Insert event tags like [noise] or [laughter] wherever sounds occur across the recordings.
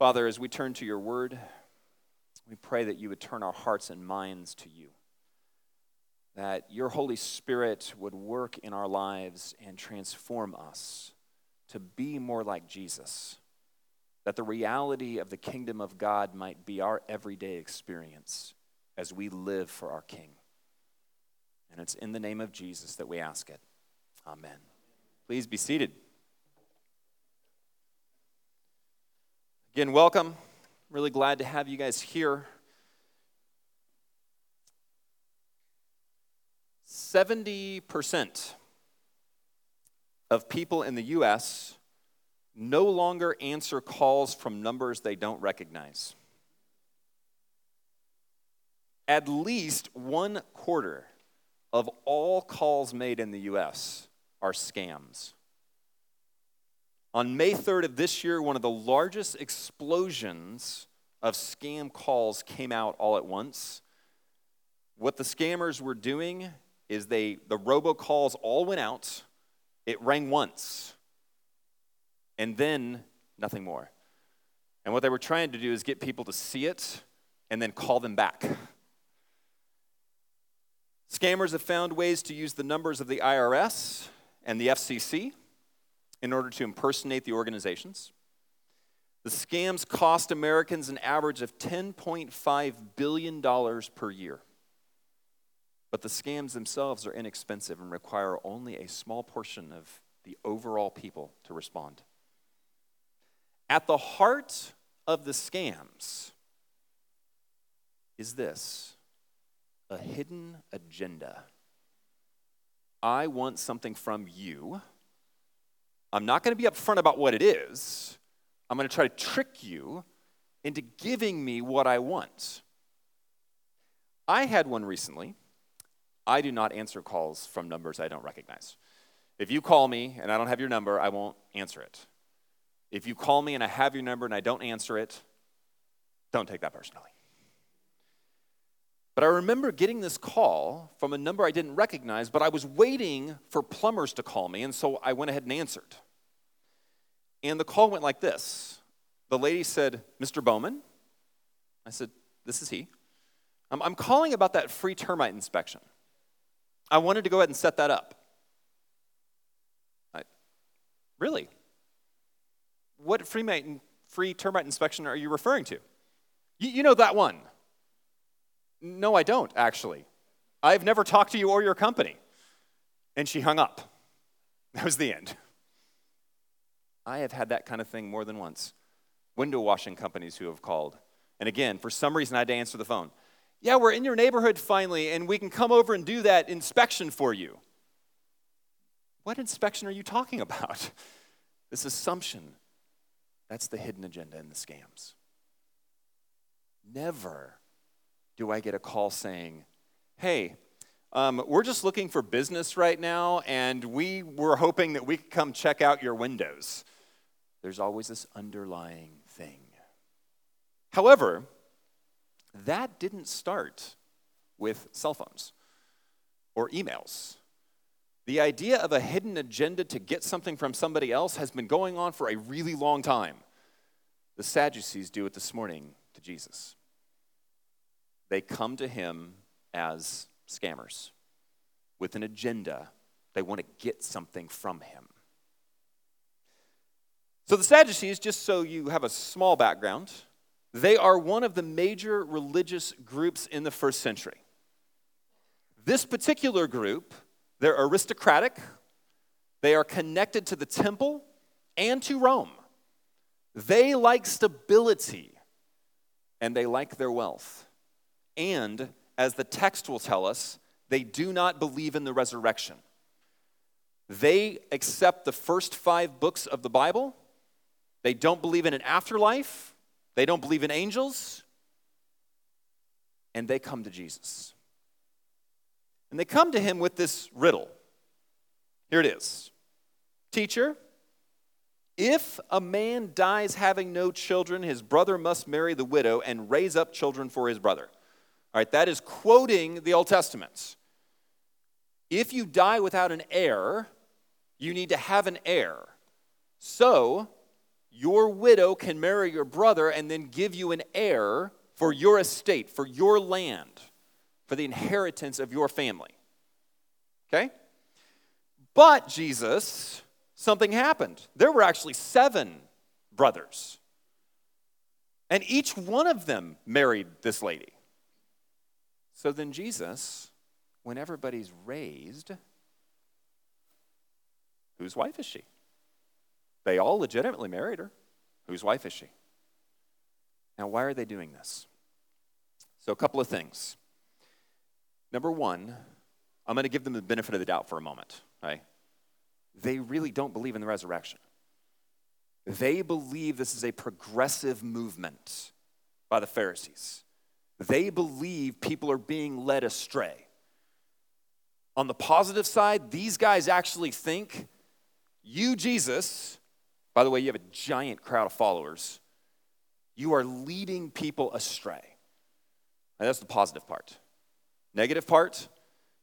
Father, as we turn to your word, we pray that you would turn our hearts and minds to you, that your Holy Spirit would work in our lives and transform us to be more like Jesus, that the reality of the kingdom of God might be our everyday experience as we live for our King. And it's in the name of Jesus that we ask it. Amen. Please be seated. Again, welcome. Really glad to have you guys here. 70% of people in the US no longer answer calls from numbers they don't recognize. At least one quarter of all calls made in the US are scams. On May 3rd of this year, one of the largest explosions of scam calls came out all at once. What the scammers were doing is they the robocalls all went out. It rang once. And then nothing more. And what they were trying to do is get people to see it and then call them back. Scammers have found ways to use the numbers of the IRS and the FCC in order to impersonate the organizations. The scams cost Americans an average of $10.5 billion per year. But the scams themselves are inexpensive and require only a small portion of the overall people to respond. At the heart of the scams is this a hidden agenda. I want something from you. I'm not going to be upfront about what it is. I'm going to try to trick you into giving me what I want. I had one recently. I do not answer calls from numbers I don't recognize. If you call me and I don't have your number, I won't answer it. If you call me and I have your number and I don't answer it, don't take that personally. But I remember getting this call from a number I didn't recognize, but I was waiting for plumbers to call me, and so I went ahead and answered. And the call went like this The lady said, Mr. Bowman? I said, This is he. I'm, I'm calling about that free termite inspection. I wanted to go ahead and set that up. I, really? What free, free termite inspection are you referring to? You, you know that one. No, I don't, actually. I've never talked to you or your company. And she hung up. [laughs] That was the end. I have had that kind of thing more than once. Window washing companies who have called. And again, for some reason, I had to answer the phone. Yeah, we're in your neighborhood finally, and we can come over and do that inspection for you. What inspection are you talking about? [laughs] This assumption. That's the hidden agenda in the scams. Never do I get a call saying, hey, um, we're just looking for business right now, and we were hoping that we could come check out your windows. There's always this underlying thing. However, that didn't start with cell phones or emails. The idea of a hidden agenda to get something from somebody else has been going on for a really long time. The Sadducees do it this morning to Jesus they come to him as scammers with an agenda. They want to get something from him. So, the Sadducees, just so you have a small background, they are one of the major religious groups in the first century. This particular group, they're aristocratic, they are connected to the temple and to Rome. They like stability and they like their wealth. And, as the text will tell us, they do not believe in the resurrection. They accept the first five books of the Bible. They don't believe in an afterlife. They don't believe in angels. And they come to Jesus. And they come to him with this riddle. Here it is Teacher, if a man dies having no children, his brother must marry the widow and raise up children for his brother. All right, that is quoting the Old Testament. If you die without an heir, you need to have an heir. So, your widow can marry your brother and then give you an heir for your estate, for your land, for the inheritance of your family. Okay? But Jesus, something happened. There were actually seven brothers. And each one of them married this lady. So then Jesus, when everybody's raised, whose wife is she? They all legitimately married her. Whose wife is she? Now, why are they doing this? So, a couple of things. Number one, I'm going to give them the benefit of the doubt for a moment. Right? They really don't believe in the resurrection. They believe this is a progressive movement by the Pharisees. They believe people are being led astray. On the positive side, these guys actually think you, Jesus, by the way, you have a giant crowd of followers, you are leading people astray. And that's the positive part. Negative part,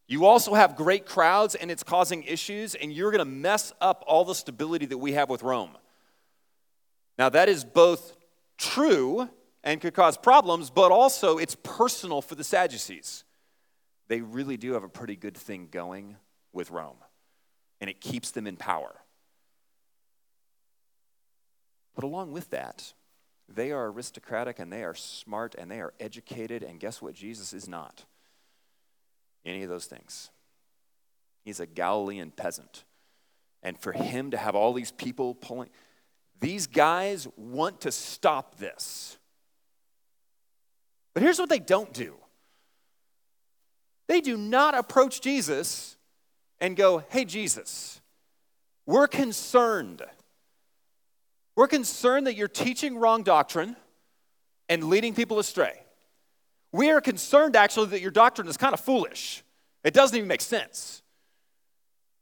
you also have great crowds and it's causing issues, and you're going to mess up all the stability that we have with Rome. Now, that is both true and could cause problems, but also it's personal for the Sadducees. They really do have a pretty good thing going with Rome, and it keeps them in power. But along with that, they are aristocratic and they are smart and they are educated, and guess what? Jesus is not any of those things. He's a Galilean peasant. And for him to have all these people pulling, these guys want to stop this. But here's what they don't do they do not approach Jesus and go, Hey, Jesus, we're concerned. We're concerned that you're teaching wrong doctrine and leading people astray. We are concerned actually that your doctrine is kind of foolish. It doesn't even make sense.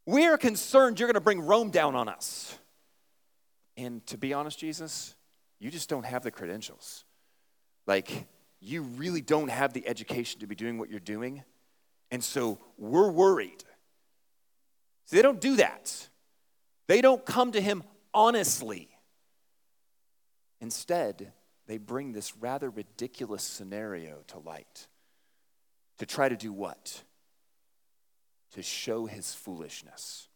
We are concerned you're going to bring Rome down on us. And to be honest, Jesus, you just don't have the credentials. Like, you really don't have the education to be doing what you're doing. And so we're worried. See, they don't do that. They don't come to him honestly. Instead, they bring this rather ridiculous scenario to light. To try to do what? To show his foolishness.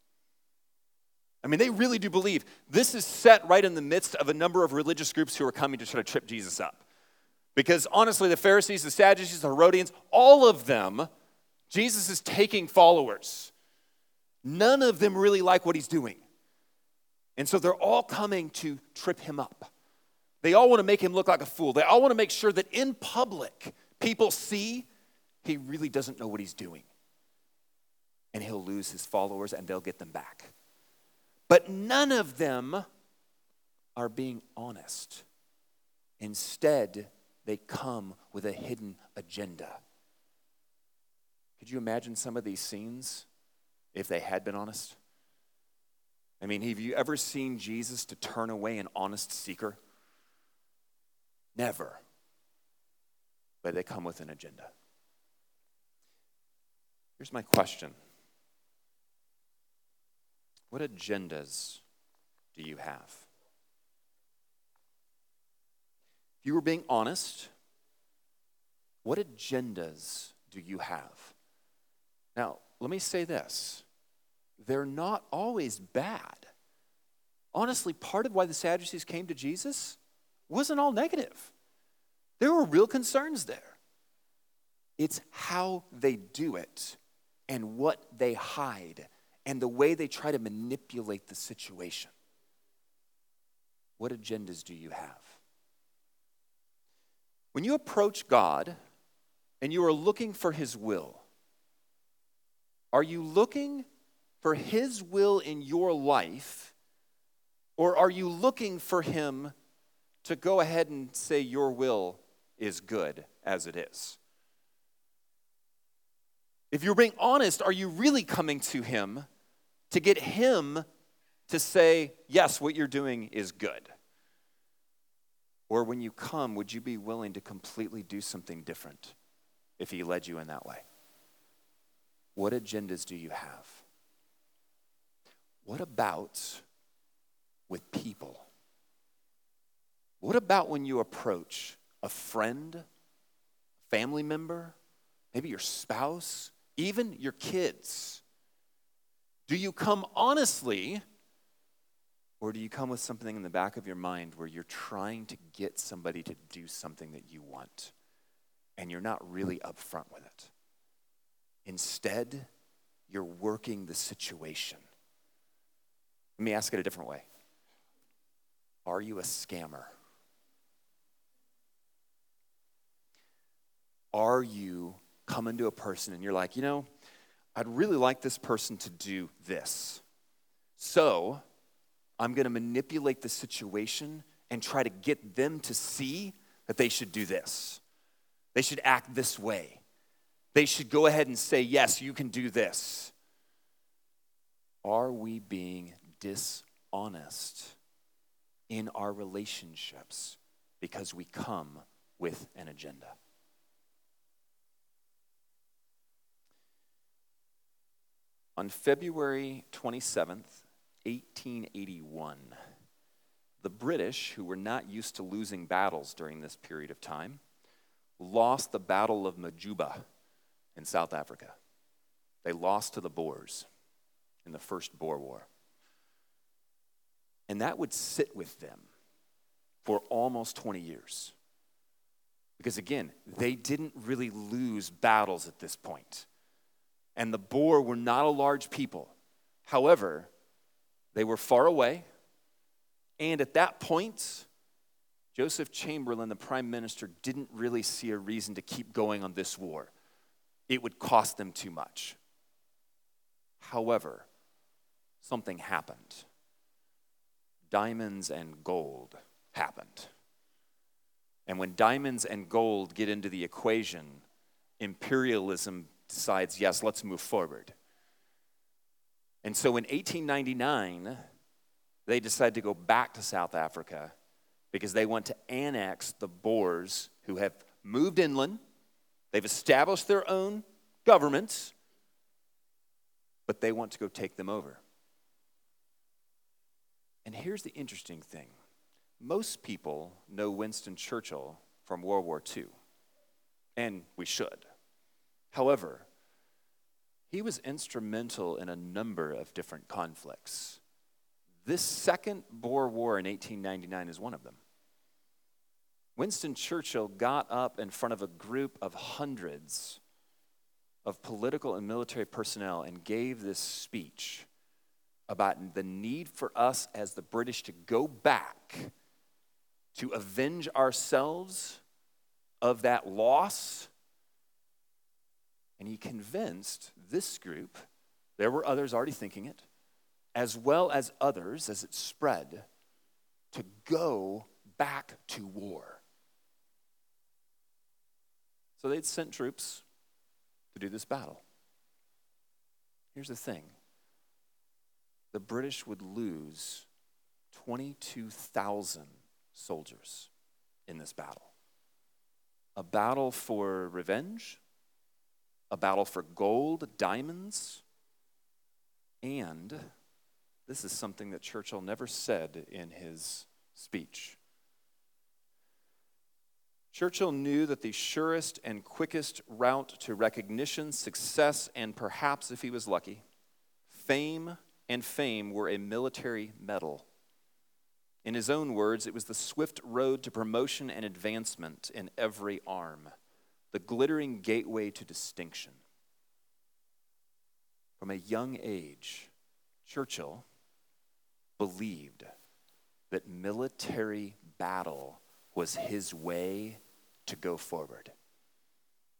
I mean, they really do believe this is set right in the midst of a number of religious groups who are coming to try to trip Jesus up. Because honestly, the Pharisees, the Sadducees, the Herodians, all of them, Jesus is taking followers. None of them really like what he's doing. And so they're all coming to trip him up. They all want to make him look like a fool. They all want to make sure that in public, people see he really doesn't know what he's doing. And he'll lose his followers and they'll get them back. But none of them are being honest. Instead, they come with a hidden agenda. Could you imagine some of these scenes if they had been honest? I mean, have you ever seen Jesus to turn away an honest seeker? Never. But they come with an agenda. Here's my question What agendas do you have? If you were being honest, what agendas do you have? Now, let me say this they're not always bad. Honestly, part of why the Sadducees came to Jesus wasn't all negative. There were real concerns there. It's how they do it and what they hide and the way they try to manipulate the situation. What agendas do you have? When you approach God and you are looking for His will, are you looking for His will in your life, or are you looking for Him to go ahead and say, Your will is good as it is. If you're being honest, are you really coming to Him to get Him to say, Yes, what you're doing is good? Or when you come, would you be willing to completely do something different if He led you in that way? What agendas do you have? What about with people? What about when you approach a friend, family member, maybe your spouse, even your kids? Do you come honestly, or do you come with something in the back of your mind where you're trying to get somebody to do something that you want and you're not really upfront with it? Instead, you're working the situation. Let me ask it a different way Are you a scammer? Are you coming to a person and you're like, you know, I'd really like this person to do this. So I'm going to manipulate the situation and try to get them to see that they should do this. They should act this way. They should go ahead and say, yes, you can do this. Are we being dishonest in our relationships because we come with an agenda? On February 27th, 1881, the British, who were not used to losing battles during this period of time, lost the Battle of Majuba in South Africa. They lost to the Boers in the First Boer War. And that would sit with them for almost 20 years. Because again, they didn't really lose battles at this point and the Boer were not a large people. However, they were far away, and at that point, Joseph Chamberlain, the prime minister, didn't really see a reason to keep going on this war. It would cost them too much. However, something happened. Diamonds and gold happened. And when diamonds and gold get into the equation, imperialism decides, yes, let's move forward. And so in 1899, they decide to go back to South Africa because they want to annex the Boers who have moved inland. They've established their own governments, but they want to go take them over. And here's the interesting thing most people know Winston Churchill from World War II, and we should. However, he was instrumental in a number of different conflicts. This second Boer War in 1899 is one of them. Winston Churchill got up in front of a group of hundreds of political and military personnel and gave this speech about the need for us as the British to go back to avenge ourselves of that loss and he convinced this group, there were others already thinking it, as well as others as it spread, to go back to war. So they'd sent troops to do this battle. Here's the thing the British would lose 22,000 soldiers in this battle. A battle for revenge, a battle for gold, diamonds, and this is something that Churchill never said in his speech. Churchill knew that the surest and quickest route to recognition, success, and perhaps, if he was lucky, fame and fame were a military medal. In his own words, it was the swift road to promotion and advancement in every arm the glittering gateway to distinction. From a young age, Churchill believed that military battle was his way to go forward.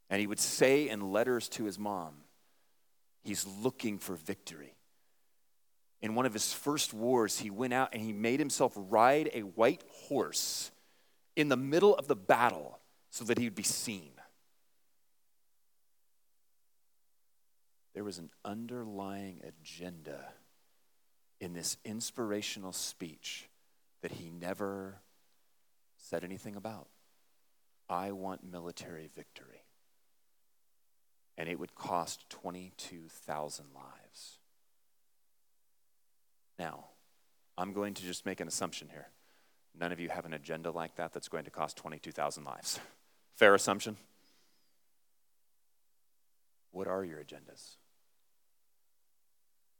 And he would say in letters to his mom, he's looking for victory. In one of his first wars, he went out and he made himself ride a white horse in the middle of the battle so that he would be seen. There was an underlying agenda in this inspirational speech that he never said anything about. I want military victory. And it would cost 22,000 lives. Now, I'm going to just make an assumption here. none of you have an agenda like that that's going to cost 22,000 lives. [laughs] Fair assumption? What are your agendas?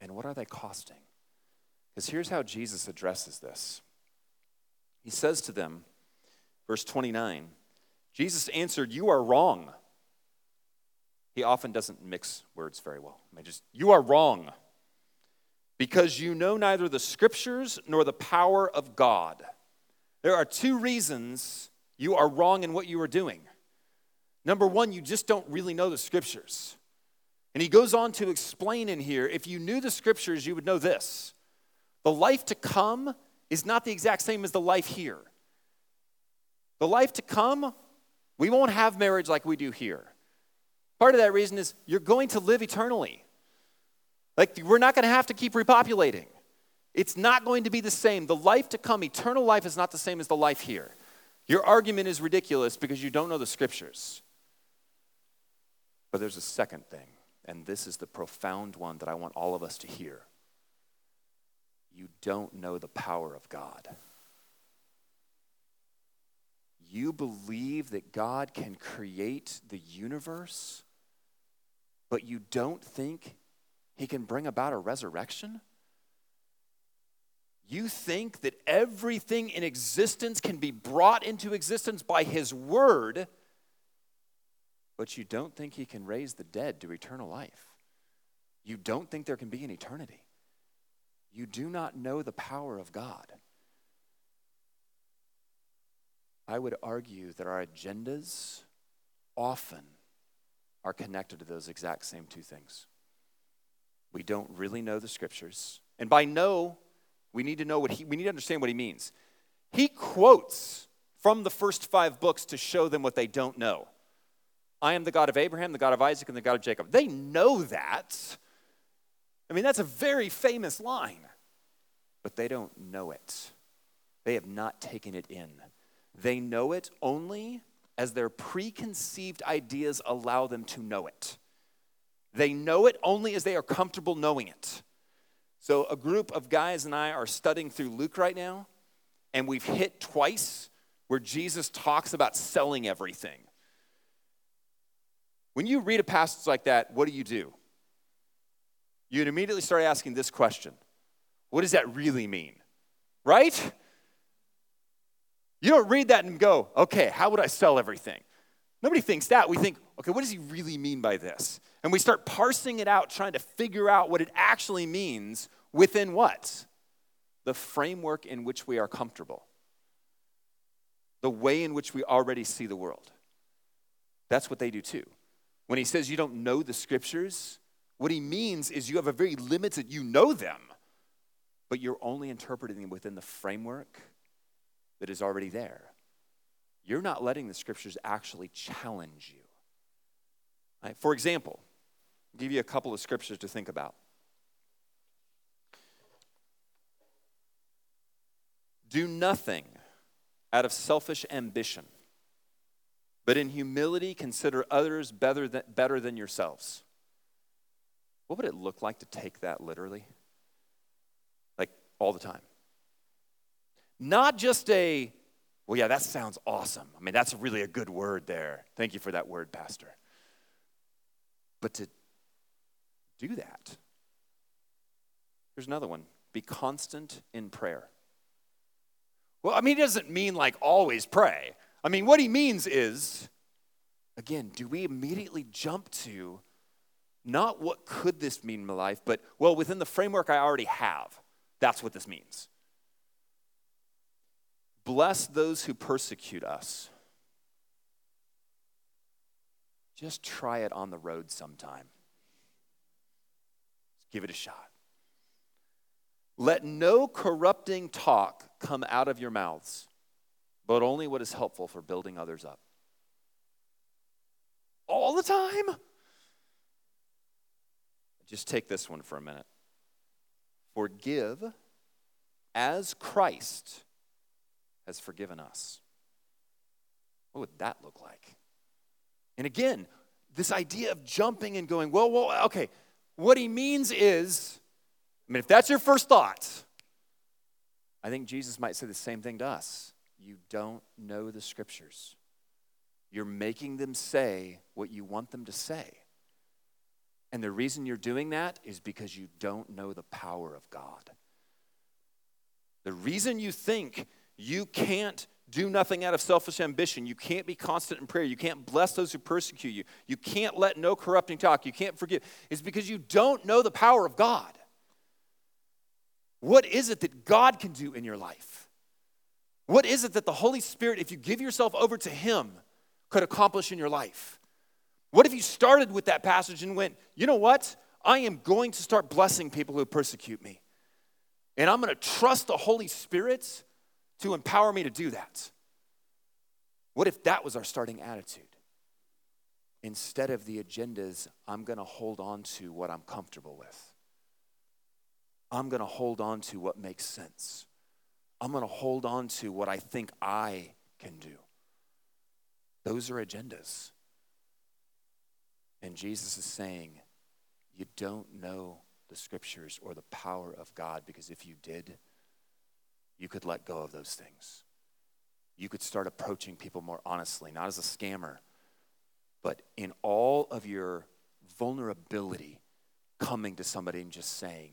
And what are they costing? Because here's how Jesus addresses this. He says to them, verse 29, Jesus answered, You are wrong. He often doesn't mix words very well. I just, You are wrong because you know neither the scriptures nor the power of God. There are two reasons you are wrong in what you are doing. Number one, you just don't really know the scriptures. And he goes on to explain in here if you knew the scriptures, you would know this the life to come is not the exact same as the life here. The life to come, we won't have marriage like we do here. Part of that reason is you're going to live eternally. Like, we're not going to have to keep repopulating. It's not going to be the same. The life to come, eternal life, is not the same as the life here. Your argument is ridiculous because you don't know the scriptures. But there's a second thing, and this is the profound one that I want all of us to hear. You don't know the power of God. You believe that God can create the universe, but you don't think he can bring about a resurrection? You think that everything in existence can be brought into existence by His Word, but you don't think He can raise the dead to eternal life. You don't think there can be an eternity. You do not know the power of God. I would argue that our agendas often are connected to those exact same two things. We don't really know the scriptures. And by know, we need to know what he, we need to understand what he means. He quotes from the first five books to show them what they don't know. I am the God of Abraham, the God of Isaac, and the God of Jacob. They know that. I mean, that's a very famous line, but they don't know it. They have not taken it in. They know it only as their preconceived ideas allow them to know it. They know it only as they are comfortable knowing it. So, a group of guys and I are studying through Luke right now, and we've hit twice where Jesus talks about selling everything. When you read a passage like that, what do you do? You'd immediately start asking this question What does that really mean? Right? You don't read that and go, okay, how would I sell everything? Nobody thinks that. We think, okay, what does he really mean by this? And we start parsing it out, trying to figure out what it actually means within what? The framework in which we are comfortable, the way in which we already see the world. That's what they do too. When he says you don't know the scriptures, what he means is you have a very limited, you know them, but you're only interpreting them within the framework that is already there. You're not letting the scriptures actually challenge you. Right? For example, I'll give you a couple of scriptures to think about. Do nothing out of selfish ambition, but in humility consider others better than, better than yourselves. What would it look like to take that literally? Like all the time. Not just a, well, yeah, that sounds awesome. I mean, that's really a good word there. Thank you for that word, Pastor. But to do that, here's another one be constant in prayer. Well, I mean, it doesn't mean like always pray. I mean, what he means is, again, do we immediately jump to not what could this mean in my life, but, well, within the framework I already have, that's what this means. Bless those who persecute us. Just try it on the road sometime. Give it a shot. Let no corrupting talk come out of your mouths, but only what is helpful for building others up. All the time? Just take this one for a minute. Forgive as Christ has forgiven us. What would that look like? And again, this idea of jumping and going, well, well, okay, what he means is I mean, if that's your first thought, I think Jesus might say the same thing to us. You don't know the scriptures. You're making them say what you want them to say. And the reason you're doing that is because you don't know the power of God. The reason you think you can't do nothing out of selfish ambition, you can't be constant in prayer, you can't bless those who persecute you, you can't let no corrupting talk, you can't forgive, is because you don't know the power of God. What is it that God can do in your life? What is it that the Holy Spirit, if you give yourself over to Him, could accomplish in your life? What if you started with that passage and went, you know what? I am going to start blessing people who persecute me. And I'm going to trust the Holy Spirit to empower me to do that. What if that was our starting attitude? Instead of the agendas, I'm going to hold on to what I'm comfortable with. I'm going to hold on to what makes sense. I'm going to hold on to what I think I can do. Those are agendas. And Jesus is saying, You don't know the scriptures or the power of God because if you did, you could let go of those things. You could start approaching people more honestly, not as a scammer, but in all of your vulnerability, coming to somebody and just saying,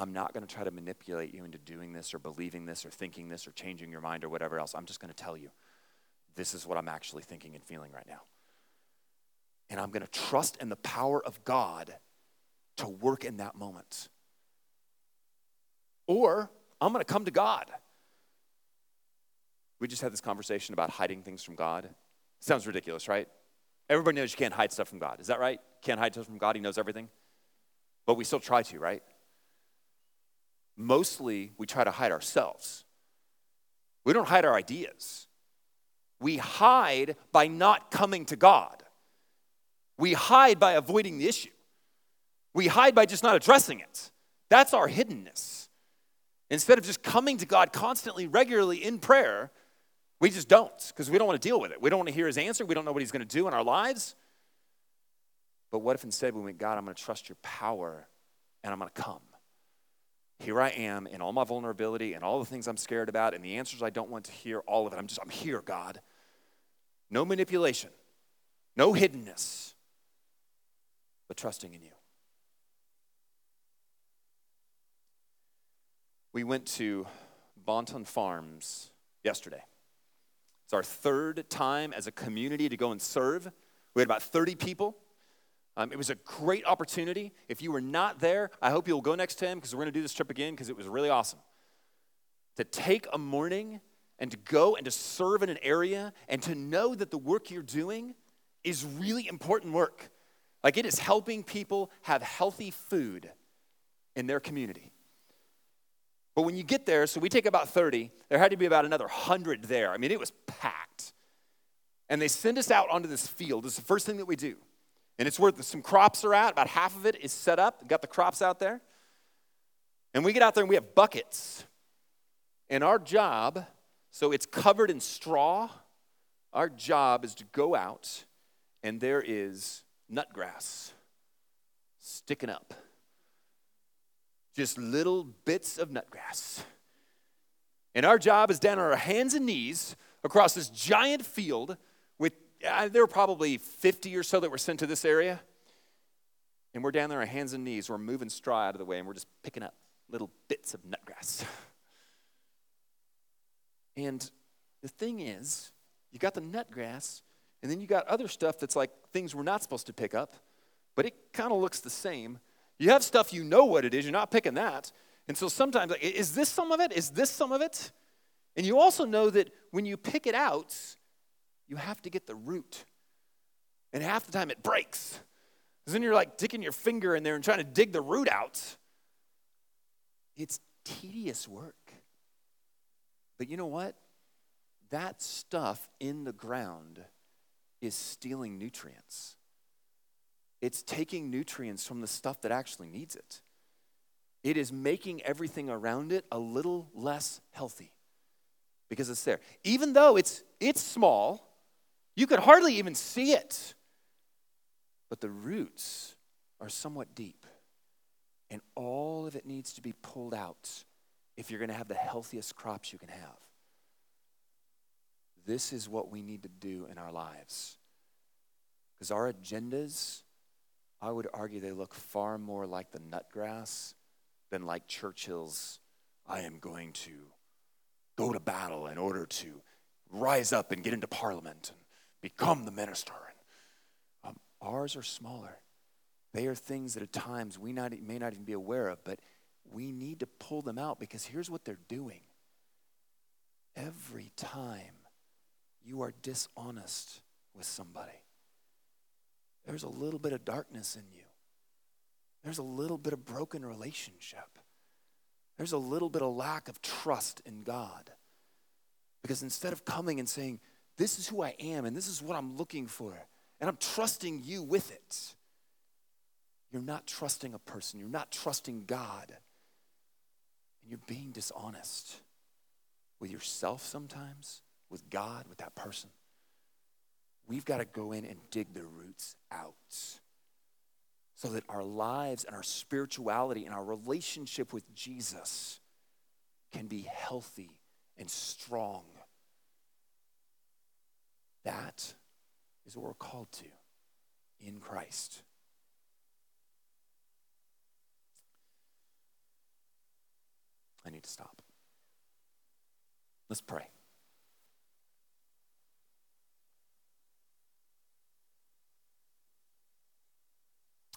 I'm not going to try to manipulate you into doing this or believing this or thinking this or changing your mind or whatever else. I'm just going to tell you, this is what I'm actually thinking and feeling right now. And I'm going to trust in the power of God to work in that moment. Or I'm going to come to God. We just had this conversation about hiding things from God. Sounds ridiculous, right? Everybody knows you can't hide stuff from God. Is that right? Can't hide stuff from God. He knows everything. But we still try to, right? Mostly, we try to hide ourselves. We don't hide our ideas. We hide by not coming to God. We hide by avoiding the issue. We hide by just not addressing it. That's our hiddenness. Instead of just coming to God constantly, regularly in prayer, we just don't because we don't want to deal with it. We don't want to hear his answer. We don't know what he's going to do in our lives. But what if instead we went, God, I'm going to trust your power and I'm going to come? Here I am in all my vulnerability and all the things I'm scared about and the answers I don't want to hear, all of it. I'm just, I'm here, God. No manipulation, no hiddenness but trusting in you. We went to Bonton Farms yesterday. It's our third time as a community to go and serve. We had about 30 people. Um, it was a great opportunity. If you were not there, I hope you'll go next time because we're going to do this trip again because it was really awesome. To take a morning and to go and to serve in an area and to know that the work you're doing is really important work. Like it is helping people have healthy food in their community. But when you get there, so we take about 30, there had to be about another 100 there. I mean, it was packed. And they send us out onto this field. It's the first thing that we do. And it's where some crops are at. About half of it is set up. Got the crops out there. And we get out there and we have buckets. And our job, so it's covered in straw, our job is to go out and there is nutgrass sticking up. Just little bits of nutgrass. And our job is down on our hands and knees across this giant field with, uh, there were probably 50 or so that were sent to this area. And we're down there on our hands and knees. We're moving straw out of the way and we're just picking up little bits of nutgrass. [laughs] And the thing is, you got the nutgrass, and then you got other stuff that's like things we're not supposed to pick up, but it kind of looks the same. You have stuff you know what it is, you're not picking that. And so sometimes, like, is this some of it? Is this some of it? And you also know that when you pick it out, you have to get the root. And half the time it breaks. Because then you're like digging your finger in there and trying to dig the root out. It's tedious work. But you know what? That stuff in the ground is stealing nutrients. It's taking nutrients from the stuff that actually needs it. It is making everything around it a little less healthy because it's there. Even though it's, it's small, you could hardly even see it. But the roots are somewhat deep, and all of it needs to be pulled out if you're going to have the healthiest crops you can have. This is what we need to do in our lives. Because our agendas, I would argue they look far more like the nutgrass than like Churchill's, I am going to go to battle in order to rise up and get into parliament become the minister. Um, ours are smaller. They are things that at times we not, may not even be aware of, but we need to pull them out because here's what they're doing. Every time you are dishonest with somebody, there's a little bit of darkness in you. There's a little bit of broken relationship. There's a little bit of lack of trust in God. Because instead of coming and saying, This is who I am and this is what I'm looking for, and I'm trusting you with it, you're not trusting a person, you're not trusting God, and you're being dishonest with yourself sometimes, with God, with that person. We've got to go in and dig the roots out so that our lives and our spirituality and our relationship with Jesus can be healthy and strong. That is what we're called to in Christ. I need to stop. Let's pray.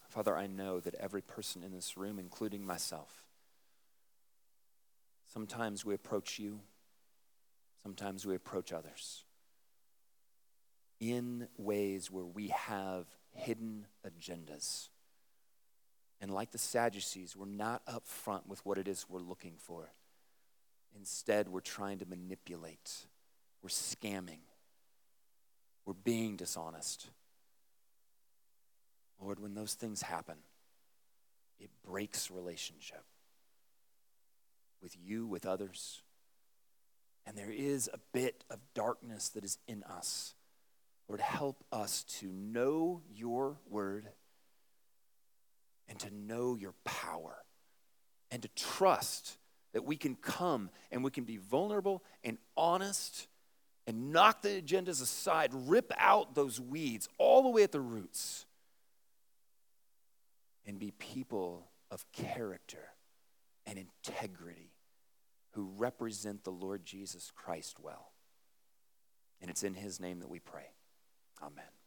Father, I know that every person in this room, including myself, sometimes we approach you, sometimes we approach others in ways where we have hidden agendas. And like the Sadducees, we're not upfront with what it is we're looking for. Instead, we're trying to manipulate, we're scamming, we're being dishonest. Lord, when those things happen, it breaks relationship with you, with others. And there is a bit of darkness that is in us. Lord, help us to know your word and to know your power and to trust that we can come and we can be vulnerable and honest and knock the agendas aside, rip out those weeds all the way at the roots and be people of character and integrity who represent the Lord Jesus Christ well. And it's in his name that we pray. Amen.